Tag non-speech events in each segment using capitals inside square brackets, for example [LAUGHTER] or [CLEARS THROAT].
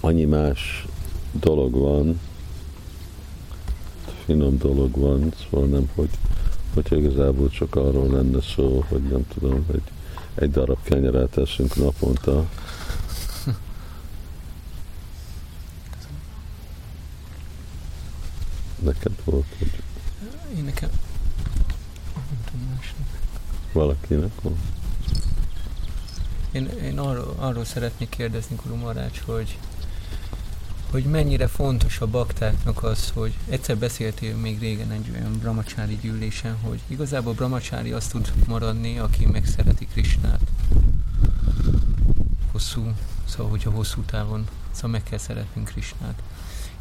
annyi más dolog van, finom dolog van, szóval nem, hogy, hogyha igazából csak arról lenne szó, hogy nem tudom, hogy egy darab kenyeret eszünk naponta, Neked volt, hogy Én nekem... Valakinek volt? Én, én arról, arról szeretnék kérdezni, Guru Marács, hogy, hogy mennyire fontos a baktáknak az, hogy egyszer beszéltél még régen egy olyan brahmacsári gyűlésen, hogy igazából brahmacsári azt tud maradni, aki megszereti Krisnát. Hosszú, szóval hogyha hosszú távon, szóval meg kell szeretnünk Krisnát.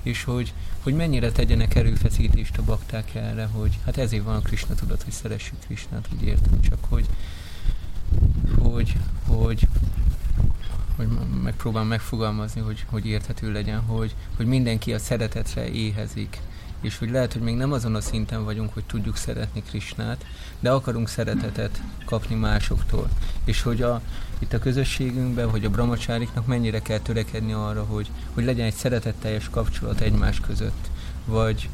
És hogy, hogy mennyire tegyenek erőfeszítést a bakták erre, hogy hát ezért van a Krishna tudat, hogy szeressük Krisnát, úgy értem, csak hogy hogy, hogy, hogy megpróbálom megfogalmazni, hogy, hogy érthető legyen, hogy, hogy mindenki a szeretetre éhezik, és hogy lehet, hogy még nem azon a szinten vagyunk, hogy tudjuk szeretni Krisnát, de akarunk szeretetet kapni másoktól. És hogy a, itt a közösségünkben, hogy a brahmacsáriknak mennyire kell törekedni arra, hogy, hogy legyen egy szeretetteljes kapcsolat egymás között. Vagy,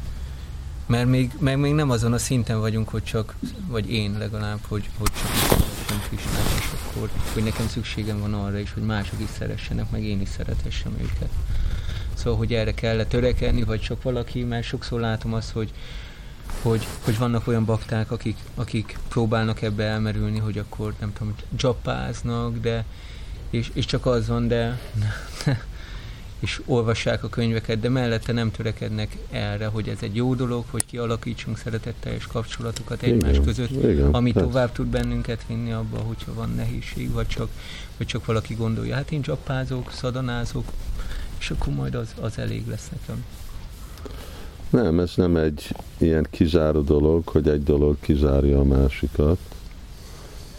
mert még, mert még nem azon a szinten vagyunk, hogy csak, vagy én legalább, hogy, hogy csak szeretem Krisnát, és akkor, hogy nekem szükségem van arra is, hogy mások is szeressenek, meg én is szerethessem őket. Szóval, hogy erre kellett törekedni, vagy csak valaki, mert sokszor látom azt, hogy, hogy, hogy vannak olyan bakták, akik, akik próbálnak ebbe elmerülni, hogy akkor nem tudom, dzsapáznak, de és, és csak az van, de és olvassák a könyveket, de mellette nem törekednek erre, hogy ez egy jó dolog, hogy kialakítsunk szeretetteljes kapcsolatokat egymás Igen, között, igen, ami persze. tovább tud bennünket vinni abba, hogyha van nehézség, vagy csak, vagy csak valaki gondolja, hát én csapázok, szadanázok, és akkor majd az, az elég lesz nekem. Nem, ez nem egy ilyen kizáró dolog, hogy egy dolog kizárja a másikat.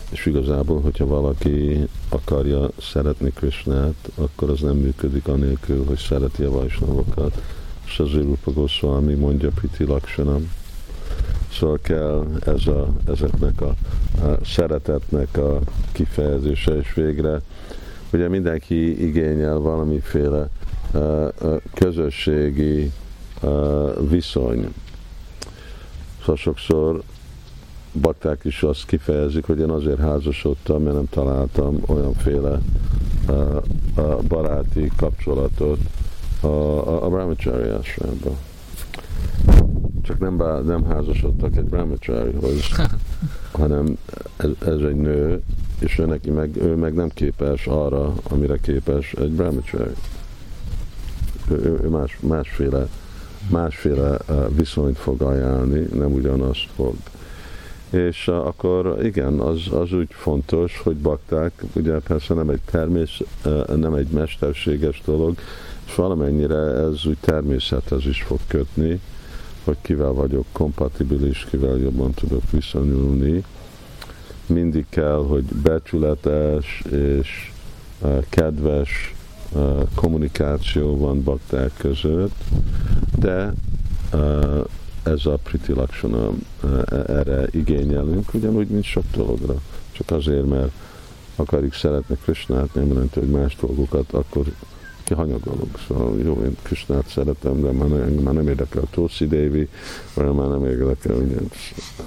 És igazából, hogyha valaki akarja szeretni Krishnát, akkor az nem működik anélkül, hogy szereti a vajsnavokat. És azért Rupa Goswami mondja Priti Lakshanam. Szóval kell ez a, ezeknek a, a szeretetnek a kifejezése, és végre ugye mindenki igényel valamiféle uh, közösségi uh, viszony. Szóval sokszor bakták is azt kifejezik, hogy én azért házasodtam, mert nem találtam olyanféle uh, uh, baráti kapcsolatot a, a, a brahmachari ashramban. Csak nem, bá, nem házasodtak egy brahmacharihoz, [LAUGHS] hanem ez, ez egy nő, és ő, neki meg, ő meg nem képes arra, amire képes egy brahmachari. Ő, ő, ő más, másféle, másféle viszonyt fog ajánlni, nem ugyanazt fog. És akkor igen, az, az úgy fontos, hogy bakták, ugye persze nem egy termés, nem egy mesterséges dolog, és valamennyire ez úgy természethez is fog kötni, hogy kivel vagyok kompatibilis, kivel jobban tudok viszonyulni. Mindig kell, hogy becsületes és kedves kommunikáció van bakták között, de ez a Priti Lakshana, erre igényelünk, ugyanúgy, mint sok dologra. Csak azért, mert akarjuk szeretni Krishnát, nem jelenti, hogy más dolgokat, akkor kihanyagolunk. Szóval jó, én Krishnát szeretem, de már, nem- már nem érdekel Tulsi Devi, vagy már nem érdekel ugye,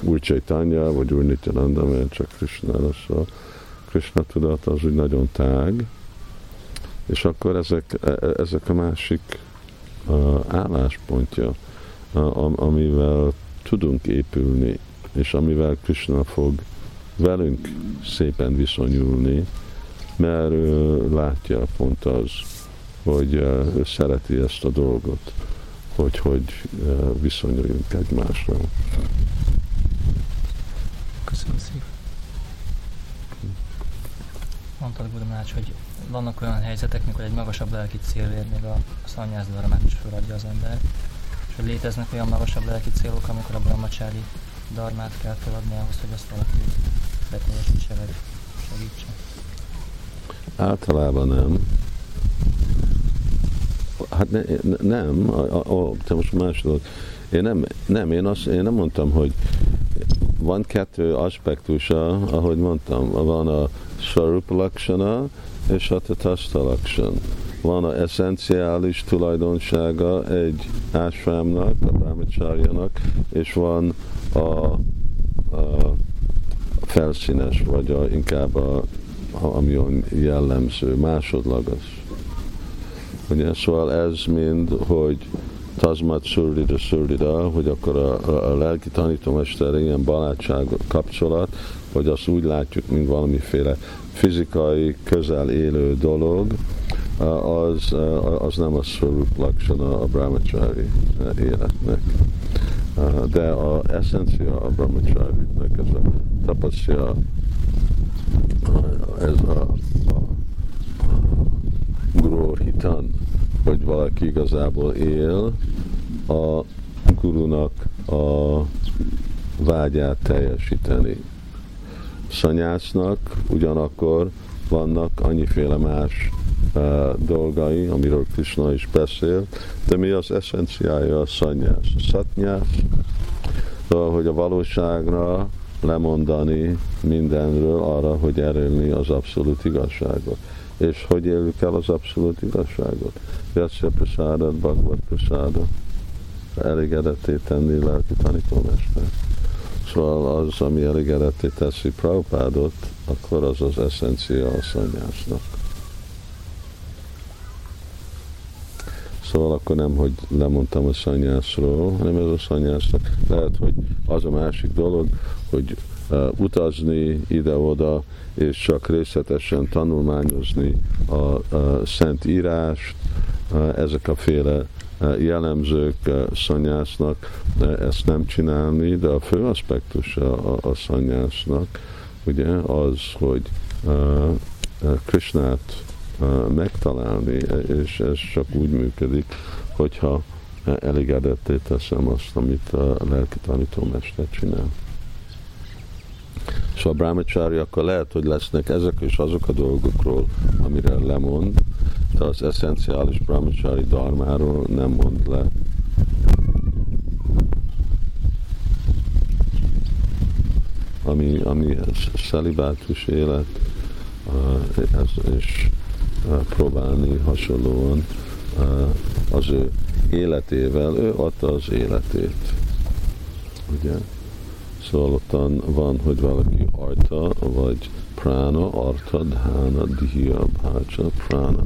új Chaitanya, vagy új Nityananda, mert csak Krishnára, szóval Krishna tudat az úgy nagyon tág, és akkor ezek, e- e- ezek a másik uh, álláspontja, amivel tudunk épülni, és amivel Krishna fog velünk szépen viszonyulni, mert ő látja pont az, hogy ő szereti ezt a dolgot, hogy hogy viszonyuljunk egymásra. Köszönöm szépen. Mondtad, Gudamács, hogy vannak olyan helyzetek, mikor egy magasabb lelki célért még a szanyázdalmát is feladja az ember. És hogy léteznek olyan magasabb lelki célok, amikor a brahmacsári darmát kell feladni ahhoz, hogy azt valaki beteljesítse vagy segítse. Általában nem. Hát ne, ne, nem, a, a, te most más. Én nem, nem, én, azt, én nem mondtam, hogy van kettő aspektusa, ahogy mondtam, van a Sarupa Lakshana, és a tatasztalaksan. Van a eszenciális tulajdonsága egy ásvámnak, a brahmacharyanak, és van a, a felszínes, vagy a, inkább a, ami jellemző, másodlagos. Ugye, szóval ez mind, hogy tazmat szurdida szurdida, hogy akkor a, a, a lelki tanítómester ilyen barátság kapcsolat, hogy azt úgy látjuk, mint valamiféle fizikai, közel élő dolog, az, az nem a szorult laksana a brahmachari életnek. De a eszencia a brahmachari-nek, ez a tapasya, ez a, a, a hitan, hogy valaki igazából él a gurunak a vágyát teljesíteni. Szanyásznak ugyanakkor vannak annyiféle más dolgai, amiről Krishna is beszél, de mi az eszenciája a szanyász? A szatnyász, szóval, hogy a valóságra lemondani mindenről arra, hogy erőlni az abszolút igazságot. És hogy éljük el az abszolút igazságot? Vyasya prasádat, Bhagavad prasádat. Elégedetté tenni lelki tanítómester. Szóval az, ami elégedetté teszi Prabhupádot, akkor az az eszencia a szanyásnak. Szóval akkor nem, hogy lemondtam a szanyászról, hanem ez a szanyásznak lehet, hogy az a másik dolog, hogy uh, utazni ide-oda, és csak részletesen tanulmányozni a, a Szent Írást, uh, ezek a féle uh, jellemzők uh, szanyásznak ezt nem csinálni, de a fő aspektus a, a, a szanyásznak ugye az, hogy uh, Krishnát megtalálni, és ez csak úgy működik, hogyha elégedetté teszem azt, amit a lelki tanítómester csinál. Szóval brahmachari akkor lehet, hogy lesznek ezek és azok a dolgokról, amire lemond, de az eszenciális brahmachari darmáról nem mond le. Ami, ami szelibátus élet, ez, és próbálni hasonlóan az ő életével, ő adta az életét. Ugye? Szóval ottan van, hogy valaki arta, vagy prána, arta, dhána, dihya, bhácsa, prána.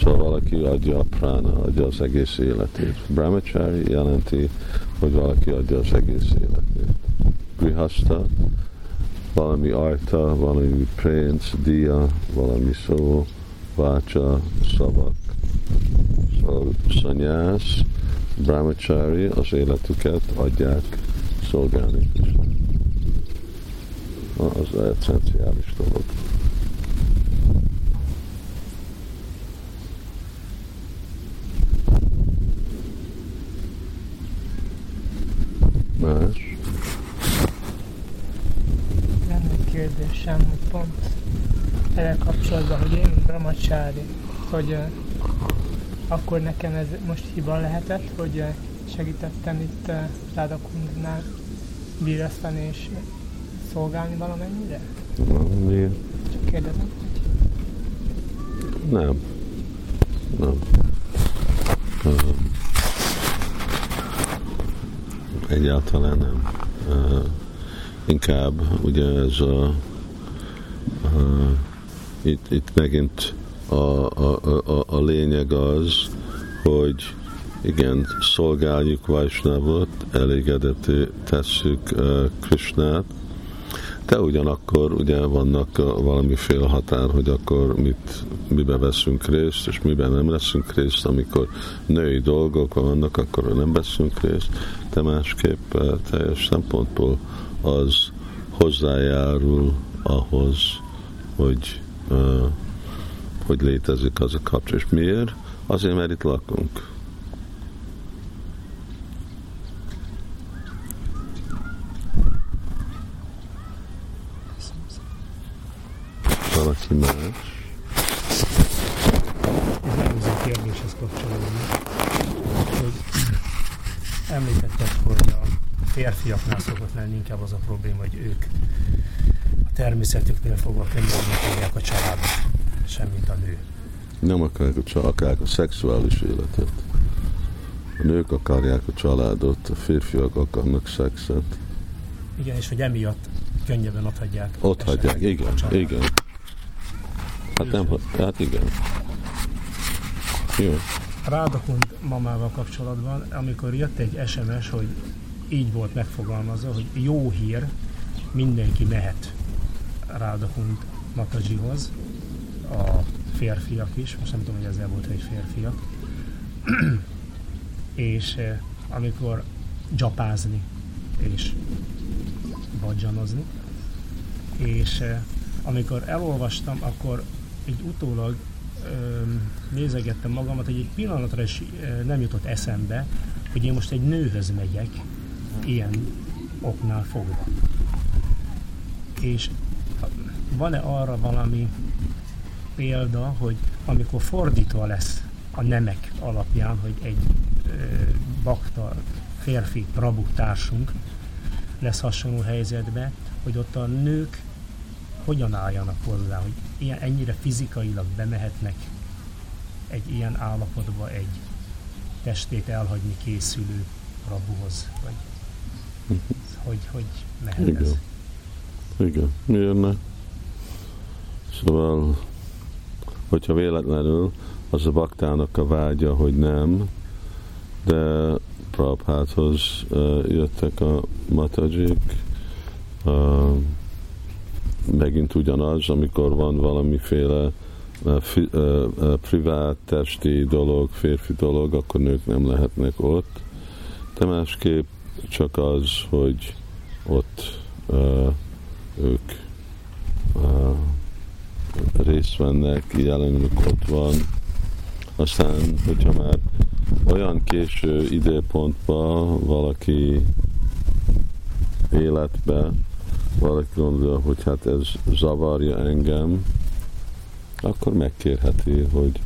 Szóval valaki adja a prána, adja az egész életét. Brahmachari jelenti, hogy valaki adja az egész életét. Grihasta, valami arta, valami pénz, dia, valami szó, vácsa, szavak, szóval szanyász, brahmachari az életüket adják szolgálni. Az eszenciális dolog. Más? Egy kérdésem, hogy pont ezzel kapcsolatban, hogy én, Brahmacsári, hogy uh, akkor nekem ez most hiba lehetett, hogy uh, segítettem itt uh, Rádakundnál bírasztani és szolgálni valamennyire? Miért? Csak kérdezem. Nem. Nem. Um, egyáltalán nem. Uh, inkább ugye ez a itt, itt megint a, a, a, a lényeg az, hogy igen, szolgáljuk Vajsnavot, elégedeté tesszük uh, Krishnát, de ugyanakkor ugye vannak uh, valamiféle határ, hogy akkor mit, mibe veszünk részt, és miben nem veszünk részt, amikor női dolgok vannak, akkor nem veszünk részt, de másképp uh, teljes szempontból az hozzájárul ahhoz, hogy hogy létezik az a kapcsolat. És miért? Azért, mert itt lakunk. Valaki más? Az előző kérdéshez kapcsolódni, hogy említetted, hogy a férfiaknál szokott lenni inkább az a probléma, hogy ők természetüknél fogva fogják a családot. sem, mint a nő. Nem akarják a, csa- akarják a szexuális életet. A nők akarják a családot, a férfiak akarnak szexet. Igen, és hogy emiatt könnyebben ott hagyják. Ott hagyják, igen, családot. igen. Hát nem, hát igen. Jó. Rádakund mamával kapcsolatban, amikor jött egy SMS, hogy így volt megfogalmazva, hogy jó hír, mindenki mehet Rádakund Matajihoz, a férfiak is, most nem tudom, hogy ezzel volt, hogy férfiak, [CLEARS THROAT] és eh, amikor dzsapázni és vadzsanozni, és eh, amikor elolvastam, akkor így utólag nézegettem magamat, hogy egy pillanatra is ö, nem jutott eszembe, hogy én most egy nőhöz megyek, ilyen oknál fogva. És van-e arra valami példa, hogy amikor fordítva lesz a nemek alapján, hogy egy ö, bakta férfi prabu társunk lesz hasonló helyzetbe, hogy ott a nők hogyan álljanak hozzá, hogy ilyen, ennyire fizikailag bemehetnek egy ilyen állapotba egy testét elhagyni készülő rabuhoz, vagy hogy, hogy mehet ez. Igen. Igen, miért ne? Szóval, hogyha véletlenül az a baktának a vágya, hogy nem, de Prabháthoz uh, jöttek a matajik, uh, megint ugyanaz, amikor van valamiféle uh, fi, uh, uh, privát testi dolog, férfi dolog, akkor nők nem lehetnek ott. De másképp csak az, hogy ott uh, ők uh, részt vennek, jelenünk ott van. Aztán, hogyha már olyan késő időpontban valaki életbe, valaki gondolja, hogy hát ez zavarja engem, akkor megkérheti, hogy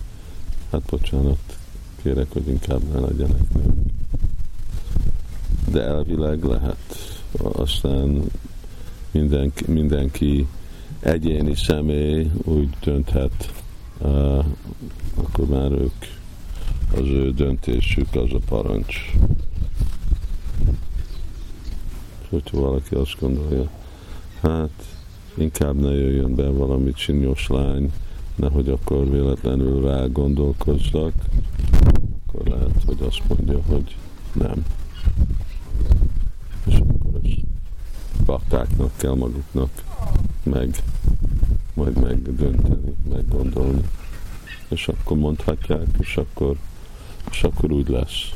hát bocsánat, kérek, hogy inkább ne legyenek nők. De elvileg lehet. Aztán mindenki, mindenki egyéni személy úgy dönthet, akkor már ők, az ő döntésük, az a parancs. Hogyha valaki azt gondolja, hát inkább ne jöjjön be valami csinyos lány, nehogy akkor véletlenül rá gondolkozzak, akkor lehet, hogy azt mondja, hogy nem. És akkor ezt baktáknak kell maguknak meg, majd megdönteni, meggondolni. És akkor mondhatják, és akkor, és akkor úgy lesz.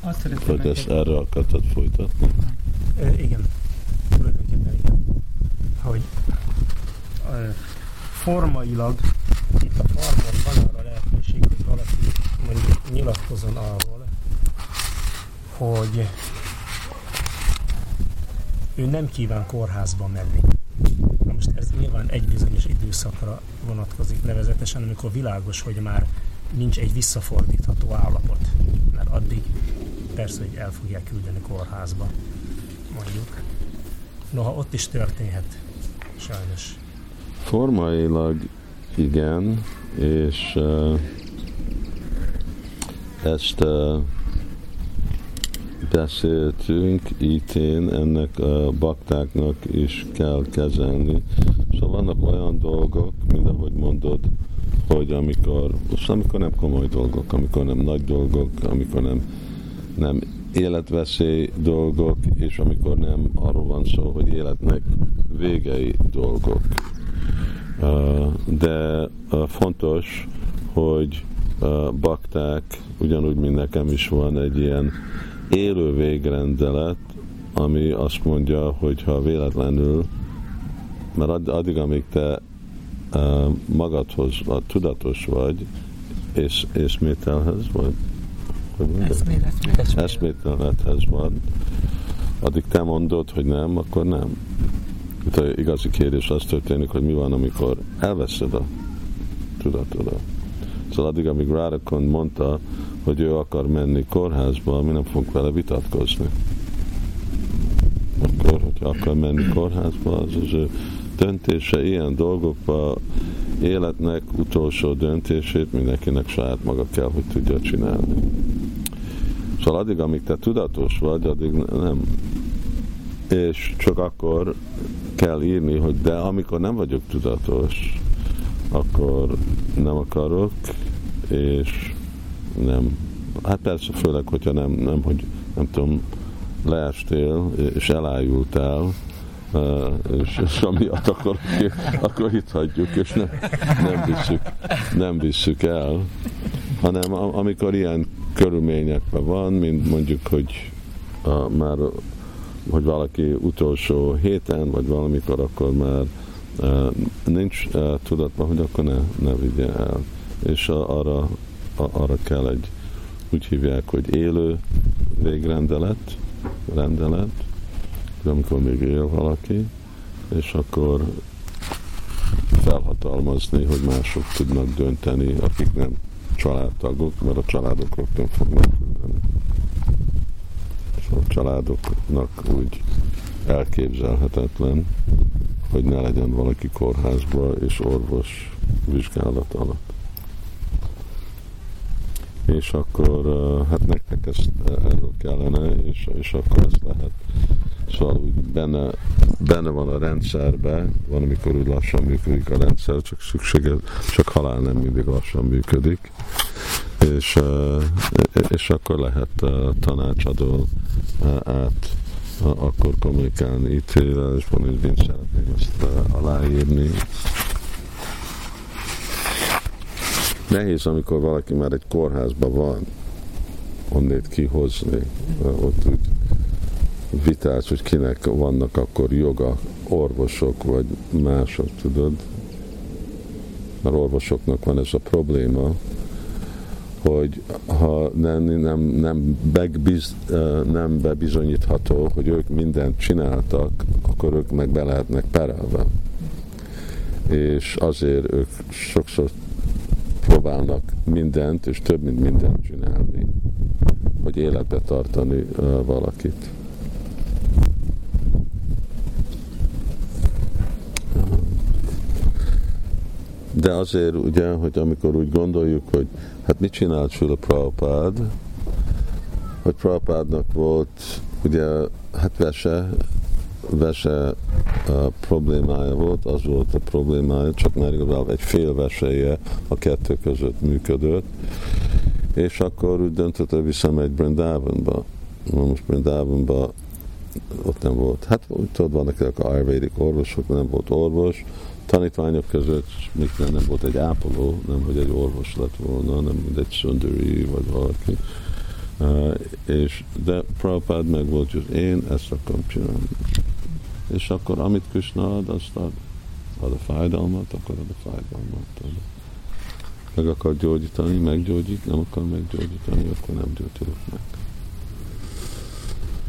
Azt szeretném Hogy ezt erre akartad folytatni? Ö, igen, tulajdonképpen igen. Hogy ö, formailag itt a farmon van arra lehetőség, hogy valaki mondjuk nyilatkozon arról, hogy ő nem kíván kórházba menni. Na most ez nyilván egy bizonyos időszakra vonatkozik, nevezetesen amikor világos, hogy már nincs egy visszafordítható állapot. Mert addig persze, hogy el fogják küldeni kórházba, mondjuk. Noha ott is történhet, sajnos. Formailag igen, és uh, ezt uh, beszéltünk itén, ennek a baktáknak is kell kezelni. Szóval vannak olyan dolgok, mint ahogy mondod, hogy amikor, most amikor nem komoly dolgok, amikor nem nagy dolgok, amikor nem, nem életveszély dolgok, és amikor nem arról van szó, hogy életnek végei dolgok. De fontos, hogy bakták, ugyanúgy, mint nekem is van egy ilyen élő végrendelet, ami azt mondja, hogy ha véletlenül, mert add- addig, amíg te magadhoz a tudatos vagy, és észmételhez vagy, eszméletlenedhez van, addig te mondod, hogy nem, akkor nem. Itt a igazi kérdés az történik, hogy mi van, amikor elveszed a tudatodat. Szóval addig, amíg Radakon mondta, hogy ő akar menni kórházba, mi nem fogunk vele vitatkozni. Akkor, hogyha akar menni kórházba, az az ő döntése ilyen dolgokba, életnek utolsó döntését mindenkinek saját maga kell, hogy tudja csinálni. Szóval addig, amíg te tudatos vagy, addig nem. És csak akkor kell írni, hogy de amikor nem vagyok tudatos, akkor nem akarok, és nem. Hát persze, főleg, hogyha nem, nem hogy nem tudom, leestél, és elájultál, és, és amiatt akkor, akkor itt hagyjuk, és nem, nem, visszük, nem visszük el, hanem amikor ilyen körülményekben van, mint mondjuk, hogy a, már hogy valaki utolsó héten, vagy valamikor akkor már nincs tudatban, hogy akkor ne, ne vigye el. És arra, arra kell egy, úgy hívják, hogy élő végrendelet, rendelet, amikor még él valaki, és akkor felhatalmazni, hogy mások tudnak dönteni, akik nem családtagok, mert a családok rögtön fognak küldeni. És a családoknak úgy elképzelhetetlen, hogy ne legyen valaki kórházba és orvos vizsgálat alatt. És akkor hát nektek ezt erről kellene, és, és akkor ez lehet Szóval úgy benne, benne van a rendszerbe, van, amikor úgy lassan működik a rendszer, csak szükséges, csak halál nem mindig lassan működik. És, és akkor lehet tanácsadó át akkor kommunikálni ítélel, és én szeretném ezt aláírni. Nehéz, amikor valaki már egy kórházban van, onnét kihozni, ott úgy vitás, hogy kinek vannak akkor joga, orvosok vagy mások, tudod? Mert orvosoknak van ez a probléma, hogy ha nem, nem, nem, begbiz, nem bebizonyítható, hogy ők mindent csináltak, akkor ők meg be lehetnek perelve. És azért ők sokszor próbálnak mindent, és több, mint mindent csinálni, hogy életbe tartani valakit. De azért ugye, hogy amikor úgy gondoljuk, hogy hát mit csinált Sula Prabhupád, hogy Prabhupádnak volt ugye hát vese, vese a problémája volt, az volt a problémája, csak már igazából egy fél veseje a kettő között működött, és akkor úgy döntött, hogy visszamegy Brindavanba. Most Brindavanba ott nem volt. Hát úgy tudod, vannak a ayurvédik orvosok, nem volt orvos, tanítványok között még nem volt egy ápoló, nem hogy egy orvos lett volna, nem mint egy szöndőri vagy valaki. Uh, és, de Prabhupád meg volt, hogy én ezt akarom csinálni. És akkor amit Krishna ad, azt ad. Ad a fájdalmat, akkor ad a fájdalmat. Ad. Meg akar gyógyítani, meggyógyít, nem akar meggyógyítani, akkor nem gyógyítjuk meg.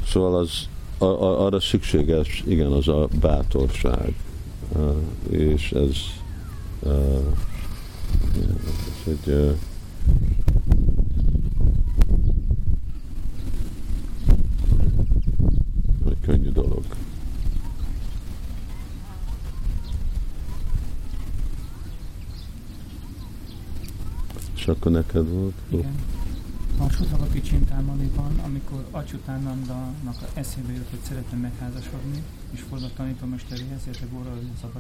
Szóval az, a, a, arra szükséges, igen, az a bátorság és ez, ez egy könnyű dolog. És akkor neked volt? Igen. A Sutalati Csintámaniban, amikor Acsutánandának eszébe jött, hogy szeretne megházasodni, és fordult tanítómesteréhez, illetve Góralinsz a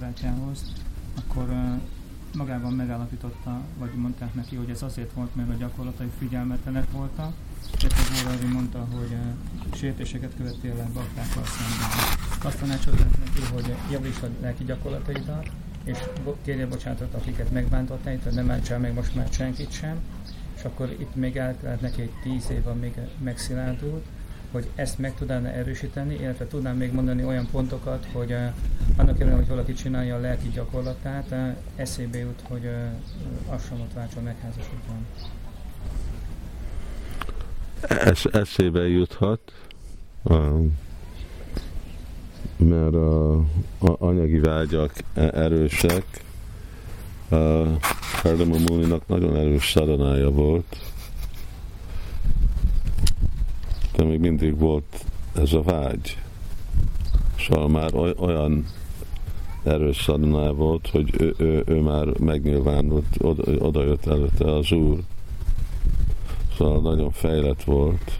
akkor magában megállapította, vagy mondták neki, hogy ez azért volt, mert a gyakorlatai figyelmetlenek voltak, illetve Górali mondta, hogy sértéseket követtél le baktákkal szemben. Azt tanácsolták neki, hogy javítsd a lelki gyakorlataidat, és kérje bocsánatot, akiket megbántottál, tehát nem álltsál meg most már senkit sem, és akkor itt még eltelt neki egy tíz év, amíg megszilárdult, hogy ezt meg tudná erősíteni, illetve tudnám még mondani olyan pontokat, hogy uh, annak ellenére, hogy valaki csinálja a lelki gyakorlatát, uh, eszébe jut, hogy uh, asramot váltson megházasodjon. Es, eszébe juthat, um, mert a, a anyagi vágyak erősek, uh, Kardama nagyon erős szaranája volt, de még mindig volt ez a vágy. Szóval már olyan erős szadná volt, hogy ő, ő, ő már megnyilvánult, oda, jött előtte az Úr. Szóval nagyon fejlett volt.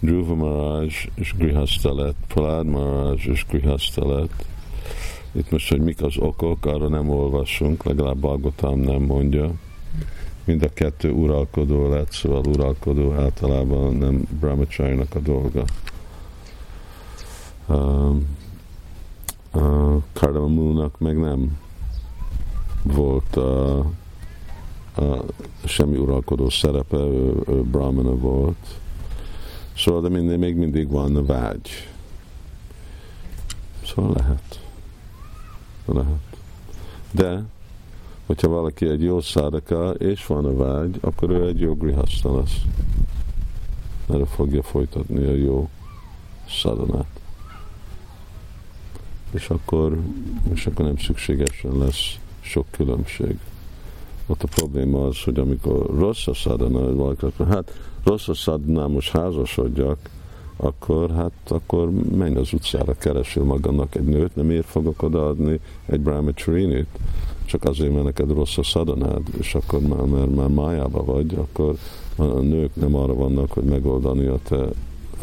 Dhruva Maharaj és Grihasta lett, Prahlad Maharaj és Grihasta lett. Itt most, hogy mik az okok, arra nem olvassunk, legalább Balgotam nem mondja. Mind a kettő uralkodó lett, szóval uralkodó általában nem brahmachari a dolga. Um, uh, Kardamonunak meg nem volt uh, uh, semmi uralkodó szerepe, ő, ő brahmana volt. Szóval de mindig, még mindig van vágy. Szóval lehet. Lehet. De, hogyha valaki egy jó szádaka, és van a vágy, akkor ő egy jó grihaszta lesz. Erre fogja folytatni a jó szadanát. És akkor, és akkor nem szükségesen lesz sok különbség. Ott a probléma az, hogy amikor rossz a szadana, valaki hát rossz a szadana, most házasodjak, akkor hát akkor menj az utcára, keresél magadnak egy nőt, nem miért fogok odaadni egy brahmacharinit? Csak azért, mert neked rossz a szadanád, és akkor már, mert már májába vagy, akkor a nők nem arra vannak, hogy megoldani a te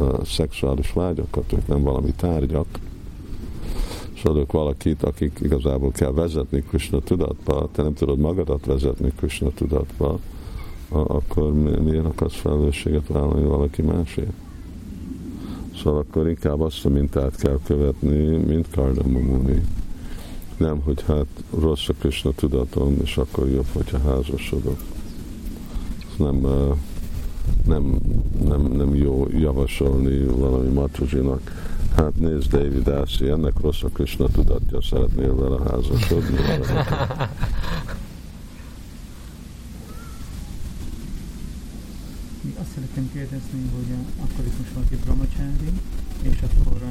a szexuális vágyakat, ők nem valami tárgyak. Szóval ők valakit, akik igazából kell vezetni Krishna tudatba, te nem tudod magadat vezetni Krishna tudatba, akkor miért akarsz felelősséget vállalni valaki másért? Szóval akkor inkább azt a mintát kell követni, mint Kardamamuni. Nem, hogy hát rossz a Krishna tudatom, és akkor jobb, hogyha házasodok. Ez nem, nem, nem, nem jó javasolni valami Matuzinak. Hát nézd, David Ászi, ennek rossz a Krishna tudatja, szeretnél vele házasodni. azt szeretném kérdezni, hogy akkor itt most valaki brahmacsári, és akkor uh,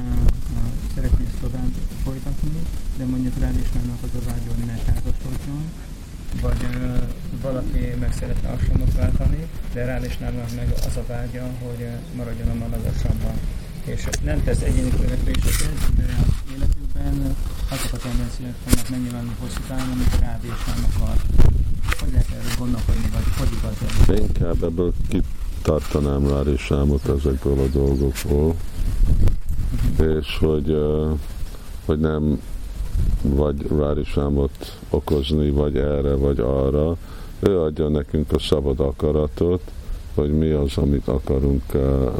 uh, szeretné ezt tovább folytatni, de mondjuk rá is mennek az a vágy, hogy ne házasodjon, vagy uh, valaki meg szeretne asramot váltani, de rá is meg az a vágya, hogy uh, maradjon a maradasabban. És nem tesz egyéni törekvéseket, de életükben azok a tendenciák fognak megnyilvánulni hosszú távon, amikor rád és nem akar. Hogy lehet erről gondolkodni, vagy hogy igaz ez? Inkább ebből tartanám rá és ezekből a dolgokból, és hogy, hogy nem vagy rárisámot okozni, vagy erre, vagy arra. Ő adja nekünk a szabad akaratot, hogy mi az, amit akarunk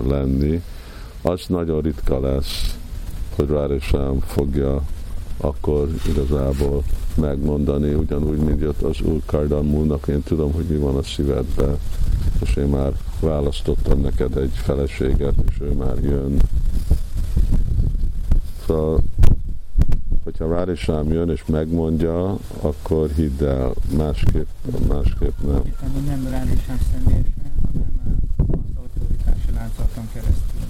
lenni. Az nagyon ritka lesz, hogy rárisám fogja akkor igazából megmondani, ugyanúgy, mint jött az úr Kardamulnak, én tudom, hogy mi van a szívedben, és én már választottam neked egy feleséget, és ő már jön. Szóval, hogyha Rárisám jön és megmondja, akkor hidd el, másképp, másképp nem. Itt nem Rárisám személyesen, hanem az autoritási láncaton keresztül.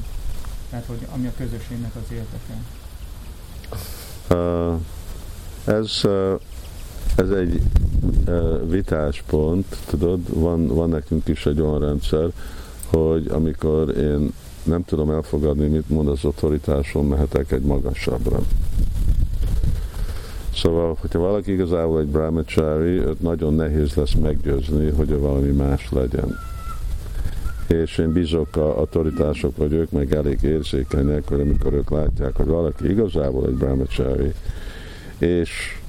Tehát, hogy ami a közösségnek az érdeke. Uh, ez, uh, ez egy vitáspont, tudod, van, van nekünk is egy olyan rendszer, hogy amikor én nem tudom elfogadni, mit mond az autoritásom, mehetek egy magasabbra. Szóval, hogyha valaki igazából egy brahmachari, őt nagyon nehéz lesz meggyőzni, hogy ő valami más legyen. És én bízok a autoritások, vagy ők meg elég érzékenyek, hogy amikor ők látják, hogy valaki igazából egy brahmachari, és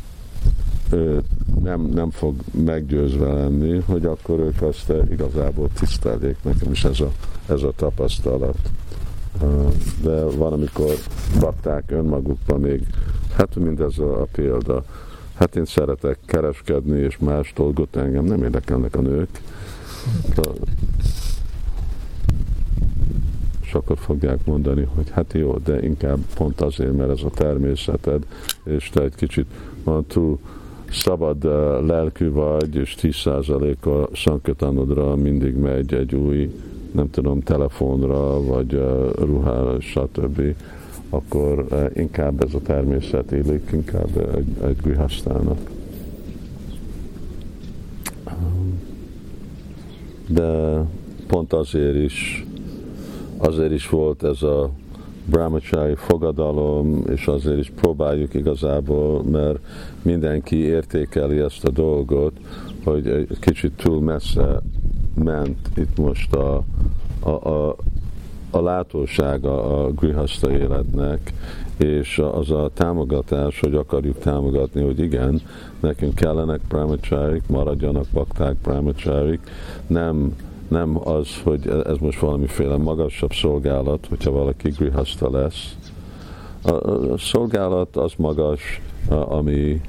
nem, nem fog meggyőzve lenni, hogy akkor ők azt igazából tiszteljék. Nekem is ez a, ez a tapasztalat. De van, amikor bakták önmagukban még, hát mindez a, példa, hát én szeretek kereskedni és más dolgot, engem nem érdekelnek a nők. És akkor fogják mondani, hogy hát jó, de inkább pont azért, mert ez a természeted, és te egy kicsit van túl szabad lelkű vagy, és 10% a sankötanodra mindig megy egy új, nem tudom, telefonra, vagy uh, ruhára, stb., akkor inkább ez a természet élik, inkább egy, egy grihasztának. De pont azért is azért is volt ez a brahmachari fogadalom, és azért is próbáljuk igazából, mert mindenki értékeli ezt a dolgot, hogy egy kicsit túl messze ment itt most a, a, a, a látósága a grihaszta életnek, és az a támogatás, hogy akarjuk támogatni, hogy igen, nekünk kellenek brahmacharik, maradjanak bakták brahmacharik, nem nem az, hogy ez most valamiféle magasabb szolgálat, hogyha valaki grihaszta lesz. A szolgálat az magas, ami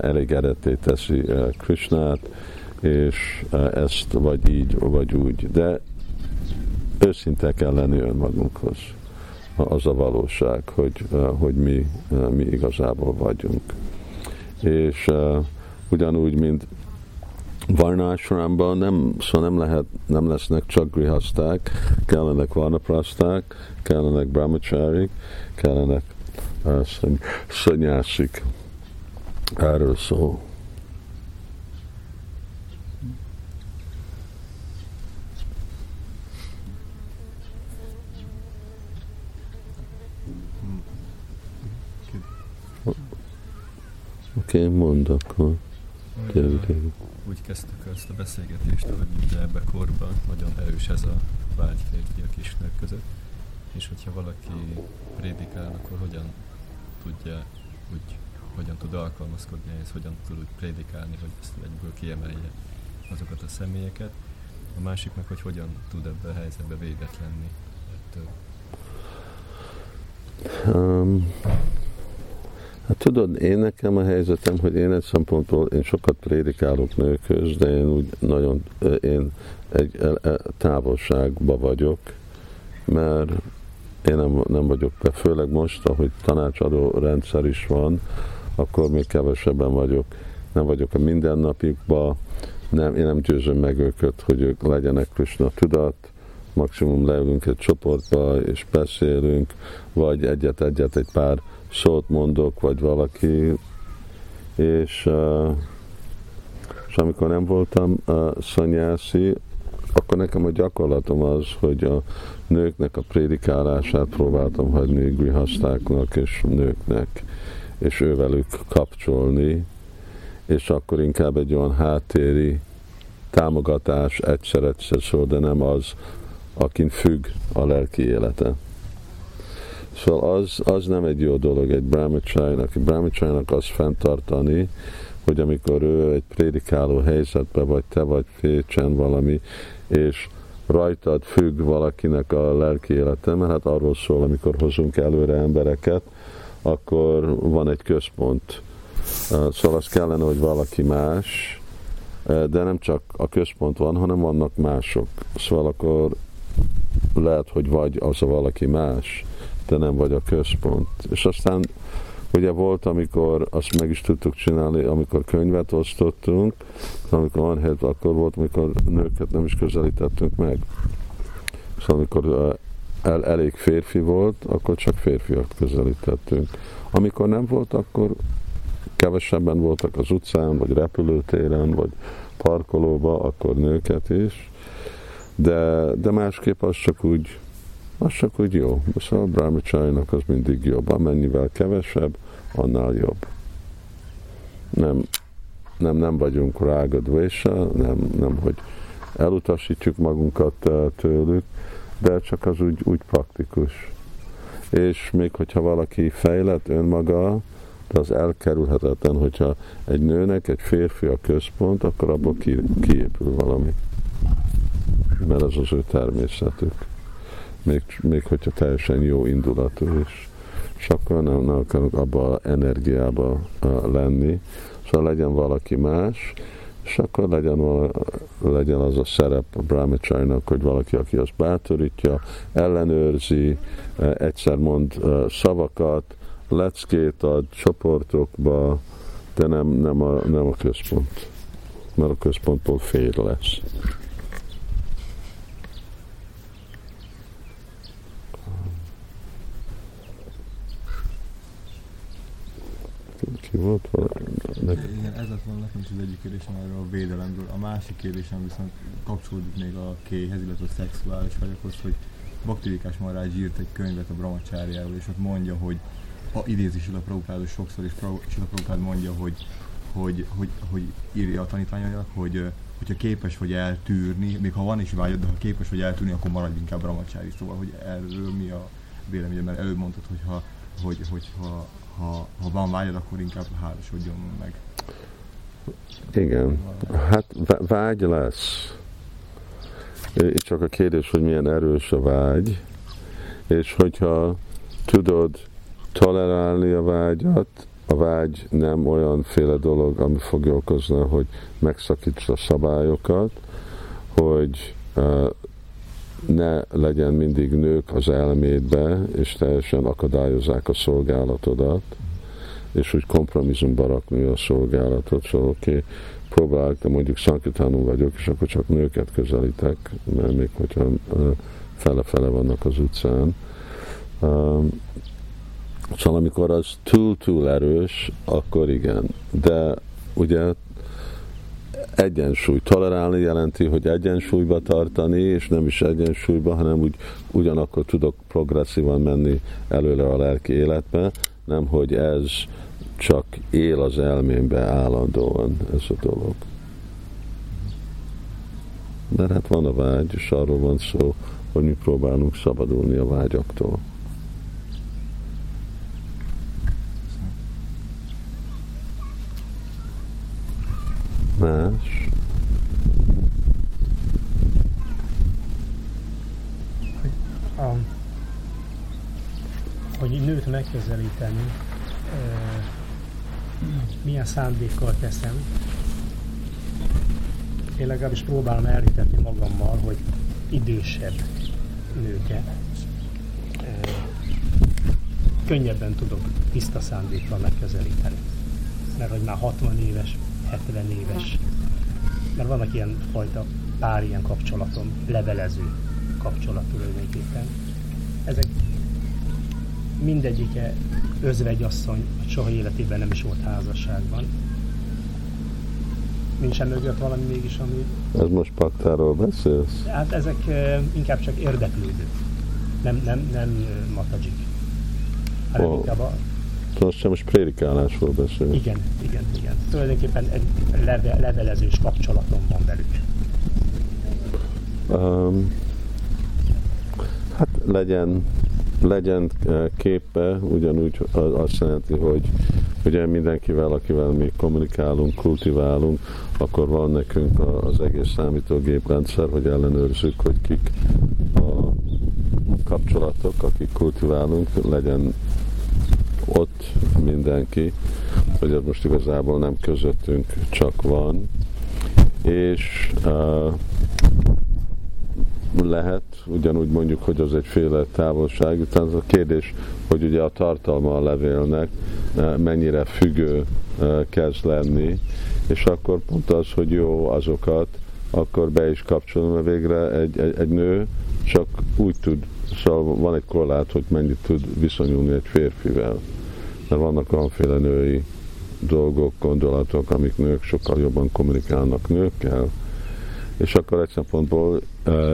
elégedetté teszi Krishnát, és ezt vagy így, vagy úgy. De őszinte kell lenni önmagunkhoz. Az a valóság, hogy, hogy mi, mi igazából vagyunk. És ugyanúgy, mint Varnásramban nem, szóval nem, lehet, nem lesznek csak grihaszták, kellenek varnapraszták, kellenek brahmacharik, kellenek uh, szanyásik. Erről szól. Oké, okay, mondd akkor. Gyerünk úgy kezdtük ezt a beszélgetést, hogy ugye ebbe korban nagyon erős ez a vágy férfiak és nők között, és hogyha valaki prédikál, akkor hogyan tudja úgy, hogyan tud alkalmazkodni ehhez, hogyan tud úgy prédikálni, hogy ezt egyből kiemelje azokat a személyeket. A másik meg, hogy hogyan tud ebbe a helyzetbe védett lenni ettől. Um, Hát tudod, én nekem a helyzetem, hogy én egy szempontból, én sokat prédikálok nőkhöz, de én úgy nagyon, én egy távolságba vagyok, mert én nem, nem vagyok be, főleg most, ahogy tanácsadó rendszer is van, akkor még kevesebben vagyok. Nem vagyok a mindennapikba, nem, én nem győzöm meg őket, hogy ők legyenek Krishna tudat, maximum leülünk egy csoportba és beszélünk, vagy egyet-egyet egy pár szót mondok, vagy valaki, és, és amikor nem voltam szanyászi, akkor nekem a gyakorlatom az, hogy a nőknek a prédikálását próbáltam hagyni grihasztáknak és nőknek, és ővelük kapcsolni, és akkor inkább egy olyan háttéri támogatás egyszer-egyszer szól, de nem az, akin függ a lelki élete. Szóval az, az nem egy jó dolog egy brahmacsájnak. Egy brahmacsájnak az fenntartani, hogy amikor ő egy prédikáló helyzetben vagy, te vagy fécsen valami, és rajtad függ valakinek a lelki élete, mert hát arról szól, amikor hozunk előre embereket, akkor van egy központ. Szóval az kellene, hogy valaki más, de nem csak a központ van, hanem vannak mások. Szóval akkor lehet, hogy vagy az a valaki más, de nem vagy a központ. És aztán ugye volt, amikor azt meg is tudtuk csinálni, amikor könyvet osztottunk, amikor van hét, akkor volt, amikor nőket nem is közelítettünk meg. Szóval amikor el, elég férfi volt, akkor csak férfiak közelítettünk. Amikor nem volt, akkor kevesebben voltak az utcán, vagy repülőtéren, vagy parkolóba, akkor nőket is. De, de másképp az csak úgy az csak úgy jó. Szóval a brahmacsárinak az mindig jobb. Amennyivel kevesebb, annál jobb. Nem, nem, nem vagyunk rágadvésa, nem, nem, hogy elutasítjuk magunkat eh, tőlük, de csak az úgy, úgy praktikus. És még hogyha valaki fejlett önmaga, de az elkerülhetetlen, hogyha egy nőnek egy férfi a központ, akkor abból kiépül valami. Mert az az ő természetük még, még hogyha teljesen jó indulatú is. És akkor nem, nem akarunk abba a energiába lenni, szóval legyen valaki más, és akkor legyen, legyen az a szerep a brahmacsájnak, hogy valaki, aki azt bátorítja, ellenőrzi, egyszer mond szavakat, leckét ad csoportokba, de nem, nem, a, nem a központ, mert a központból fél lesz. Ki volt valami? Igen, ez lett volna nekem az egyik kérdésem erről a védelemről. A másik kérdésem viszont kapcsolódik még a kéhez, illetve a szexuális vágyakhoz, hogy Baktivikás Marács írt egy könyvet a Brahmacsáriáról, és ott mondja, hogy a idézi Sila Prabhupád sokszor, és Sila Prabhupád mondja, hogy, hogy, hogy, hogy írja a tanítványainak, hogy hogyha képes vagy eltűrni, még ha van is vágyad, de ha képes vagy eltűrni, akkor maradj inkább Brahmacsári. Szóval, hogy erről mi a véleményed, mert előbb mondtad, hogy ha, hogy, hogy ha, ha, van vágyad, akkor inkább hálásodjon meg. Igen, hát vágy lesz. Csak a kérdés, hogy milyen erős a vágy, és hogyha tudod tolerálni a vágyat, a vágy nem olyanféle dolog, ami fogja okozni, hogy megszakíts a szabályokat, hogy ne legyen mindig nők az elmédbe, és teljesen akadályozzák a szolgálatodat, és úgy kompromisszumba rakni a szolgálatot, szóval oké, okay, próbálok, de mondjuk szankitánul vagyok, és akkor csak nőket közelítek, mert még hogyha fele-fele vannak az utcán. Szóval amikor az túl-túl erős, akkor igen. De ugye egyensúly. Tolerálni jelenti, hogy egyensúlyba tartani, és nem is egyensúlyba, hanem úgy ugyanakkor tudok progresszívan menni előle a lelki életbe, nem hogy ez csak él az elmémbe állandóan ez a dolog. Mert hát van a vágy, és arról van szó, hogy mi próbálunk szabadulni a vágyaktól. Más. A, hogy nőt megközelíteni, milyen szándékkal teszem. Én legalábbis próbálom elhitetni magammal, hogy idősebb nőket könnyebben tudok tiszta szándékkal megközelíteni. Mert hogy már 60 éves, 70 éves, mert vannak ilyen fajta pár ilyen kapcsolatom, levelező kapcsolat tulajdonképpen. Ezek mindegyike özvegyasszony, soha életében nem is volt házasságban. Nincsen mögött valami mégis, ami... Ez most paktáról beszélsz? Hát ezek inkább csak érdeklődők. Nem, nem, nem matadzsik. Hanem oh. inkább a... Most sem most prédikálásról beszél. Igen, igen, igen. Tulajdonképpen egy leve, levelezős kapcsolatom van velük. Um, hát legyen legyen eh, képe, ugyanúgy azt jelenti, hogy ugye mindenkivel, akivel mi kommunikálunk, kultiválunk, akkor van nekünk az egész számítógéprendszer, hogy ellenőrzük, hogy kik a kapcsolatok, akik kultiválunk, legyen ott mindenki, hogy ez most igazából nem közöttünk csak van, és uh, lehet, ugyanúgy mondjuk, hogy az egyféle távolság. Utána az a kérdés, hogy ugye a tartalma a levélnek mennyire függő kezd lenni, és akkor pont az, hogy jó azokat, akkor be is kapcsolom, mert végre egy, egy, egy nő csak úgy tud, szóval van egy korlát, hogy mennyit tud viszonyulni egy férfivel. Mert vannak olyanféle női dolgok, gondolatok, amik nők sokkal jobban kommunikálnak nőkkel, és akkor egy szempontból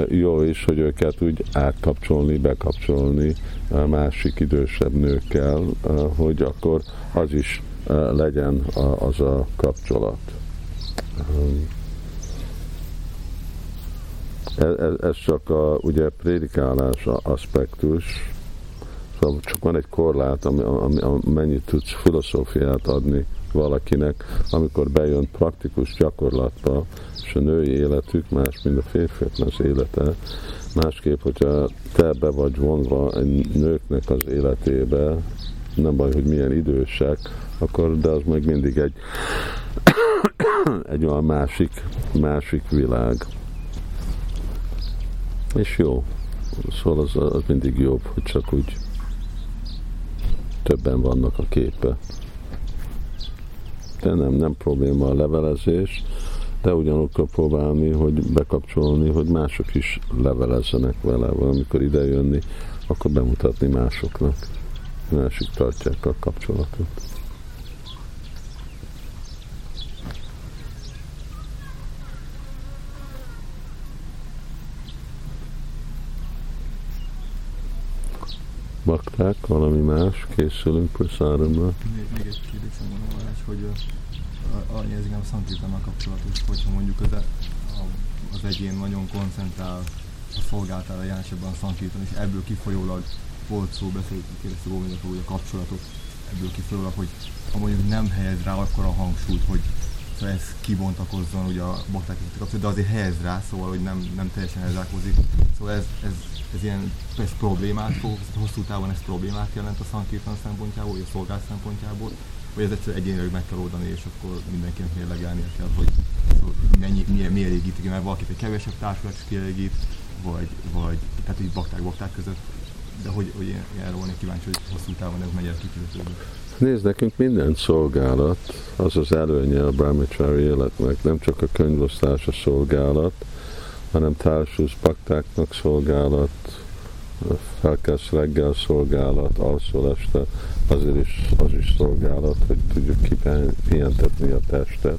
jó is, hogy őket úgy átkapcsolni, bekapcsolni másik idősebb nőkkel, hogy akkor az is legyen az a kapcsolat. Ez, ez csak a ugye prédikálás aspektus, szóval csak van egy korlát, ami, ami, ami mennyit tudsz filozófiát adni valakinek, amikor bejön praktikus gyakorlatba, és a női életük más, mint a férfiaknak élete. Másképp, hogyha te be vagy vonva egy nőknek az életébe, nem baj, hogy milyen idősek, akkor, de az meg mindig egy, [COUGHS] egy olyan másik, másik világ. És jó. Szóval az, az mindig jobb, hogy csak úgy többen vannak a képe. De nem, nem probléma a levelezés, de ugyanakkor próbálni, hogy bekapcsolni, hogy mások is levelezzenek vele, valamikor ide jönni, akkor bemutatni másoknak. Másik tartják a kapcsolatot. Bakták, valami más, készülünk praszáramra. Még, még egy kérdésem van, Balázs, hogy a, a, a Szankirtannal kapcsolatos, hogyha mondjuk az, e- a, az egyén nagyon koncentrál a szolgáltára jelensebben a Szankirtan, és ebből kifolyólag volt szó, beszélt, kérdezte Góvindat, hogy a kapcsolatot ebből kifolyólag, hogy ha mondjuk nem helyez rá akkor a hangsúlyt, hogy ez kibontakozzon ugye a bakták kapcsolat, de azért helyez rá, szóval hogy nem, nem teljesen elzárkózik. Szóval ez, ez, ez ilyen ez problémát fog, hosszú távon ez problémát jelent a Sankirtan szempontjából, vagy a szolgált szempontjából, vagy ez egyszerűen egyénileg meg kell oldani, és akkor mindenkinek mérlegelnie kell, hogy szóval mennyi, mi, mi elégítik, mert valakit egy kevesebb társulat kielégít, vagy, vagy tehát így bakták, bakták között, de hogy, hogy én erről volnék kíváncsi, hogy hosszú távon ez megy el kifizetődik. Nézd, nekünk minden szolgálat, az az előnye a brahmachari életnek, nem csak a könyvosztás a szolgálat, hanem társulsz baktáknak szolgálat, felkelsz reggel szolgálat, alszol este, azért is, az is szolgálat, hogy tudjuk kipihentetni a testet.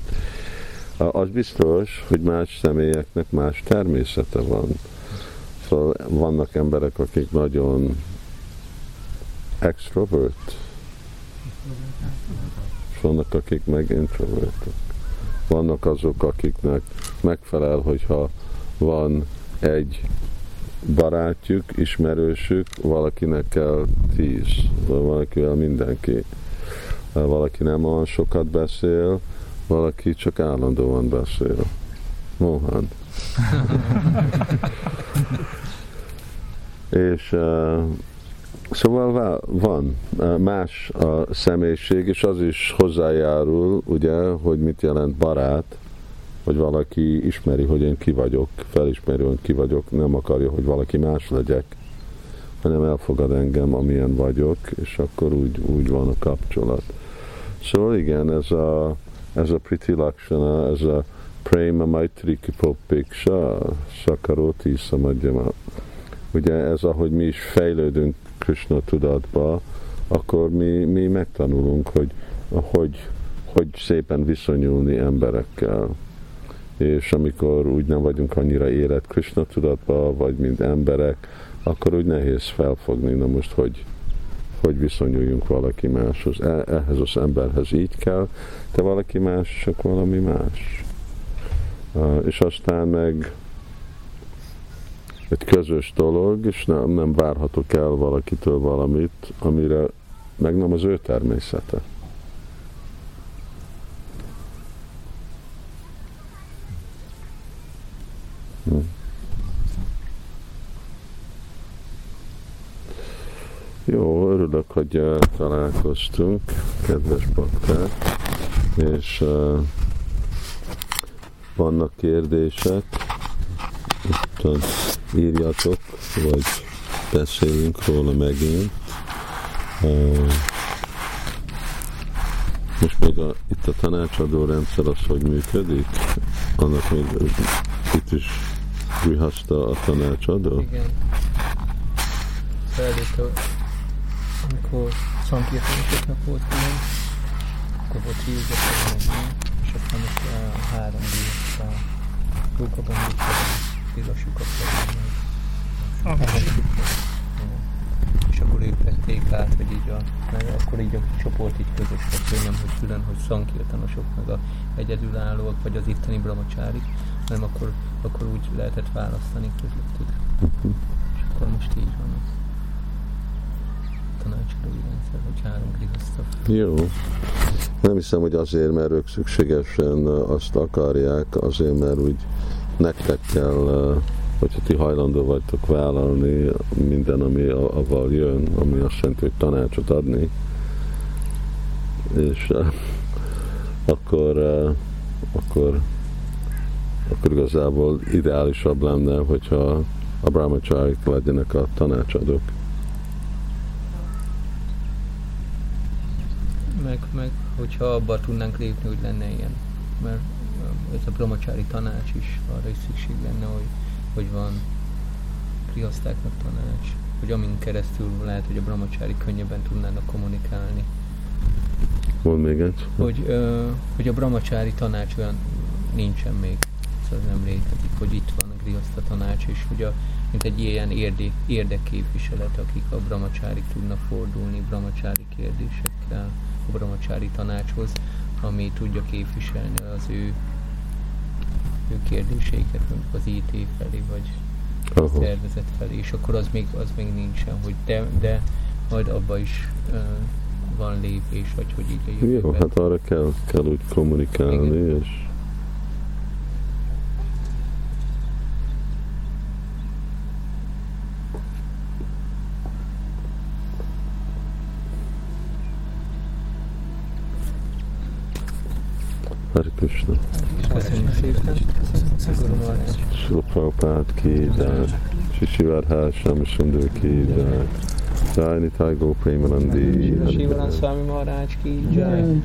Az biztos, hogy más személyeknek más természete van. Szóval vannak emberek, akik nagyon extrovert, vannak, akik meg introvertok. Vannak azok, akiknek megfelel, hogyha van egy barátjuk, ismerősük, valakinek kell tíz, valakivel mindenki. Valaki nem olyan sokat beszél, valaki csak állandóan beszél. Mohan. [LAUGHS] és uh, Szóval van más a személyiség, és az is hozzájárul, ugye, hogy mit jelent barát, hogy valaki ismeri, hogy én ki vagyok, felismeri, hogy ki vagyok, nem akarja, hogy valaki más legyek, hanem elfogad engem, amilyen vagyok, és akkor úgy, úgy van a kapcsolat. Szóval igen, ez a, ez a Priti Lakshana, ez a Prema Maitri Kipopiksha, Sakaroti Samadjama. Ugye ez, ahogy mi is fejlődünk Krishna tudatba, akkor mi, mi megtanulunk, hogy, hogy, hogy szépen viszonyulni emberekkel. És amikor úgy nem vagyunk annyira érett Krishna tudatba, vagy mint emberek, akkor úgy nehéz felfogni, na most, hogy, hogy viszonyuljunk valaki máshoz. E, ehhez az emberhez így kell, de valaki más csak valami más. Uh, és aztán meg egy közös dolog, és nem, nem várhatok el valakitől valamit, amire meg nem az ő természete. Hm. Jó, örülök, hogy találkoztunk, kedves bakták, és uh, vannak kérdések, Itt írjatok, vagy beszéljünk róla megint. Most még a, itt a tanácsadó rendszer az, hogy működik, annak még itt is rihaszta a tanácsadó. Igen. Felelőtt, amikor szankírtanosoknak volt külön, akkor volt hívgató és aztán most a három díjat a Rókaban tilosukat És akkor ők vették át, hogy így a, mert akkor így a csoport így közös lett, hogy nem hogy külön, hogy szankirtanosok meg a egyedülállóak, vagy az itteni brahmacsárik, hanem akkor, akkor úgy lehetett választani közöttük. És akkor most így van az tanácsadói rendszer, hogy három grihasztaf. Jó. Nem hiszem, hogy azért, mert ők szükségesen azt akarják, azért, mert úgy nektek kell, hogyha ti hajlandó vagytok vállalni minden, ami avval jön, ami azt jelenti, hogy tanácsot adni, és akkor, akkor, akkor igazából ideálisabb lenne, hogyha a brahmacharik legyenek a tanácsadók. Meg, meg hogyha abba tudnánk lépni, hogy lenne ilyen. Mert a brahmacsári tanács is, arra is szükség lenne, hogy, hogy van kriasztáknak tanács, hogy amin keresztül lehet, hogy a brahmacsári könnyebben tudnának kommunikálni. Mond még egy. Hogy, ö, hogy a brahmacsári tanács olyan nincsen még, szóval nem létezik, hogy itt van a griaszta tanács, és hogy a, mint egy ilyen érdi, érdekképviselet, akik a brahmacsárik tudnak fordulni brahmacsári kérdésekkel a brahmacsári tanácshoz, ami tudja képviselni az ő, ő kérdéseiket, mondjuk az IT felé, vagy a Aha. szervezet felé, és akkor az még, az még nincsen, hogy de, de majd abba is uh, van lépés, vagy hogy így a Jó, jövőben. hát arra kell, kell úgy kommunikálni, Igen. és Krishna. Köszönjük szépen. Sula Prabhupád Kédát, Sisivárhás Sámsundő Kédát, Rájni Tájgó Prémanandi. Sivaran Swami Maharaj ki, Jai.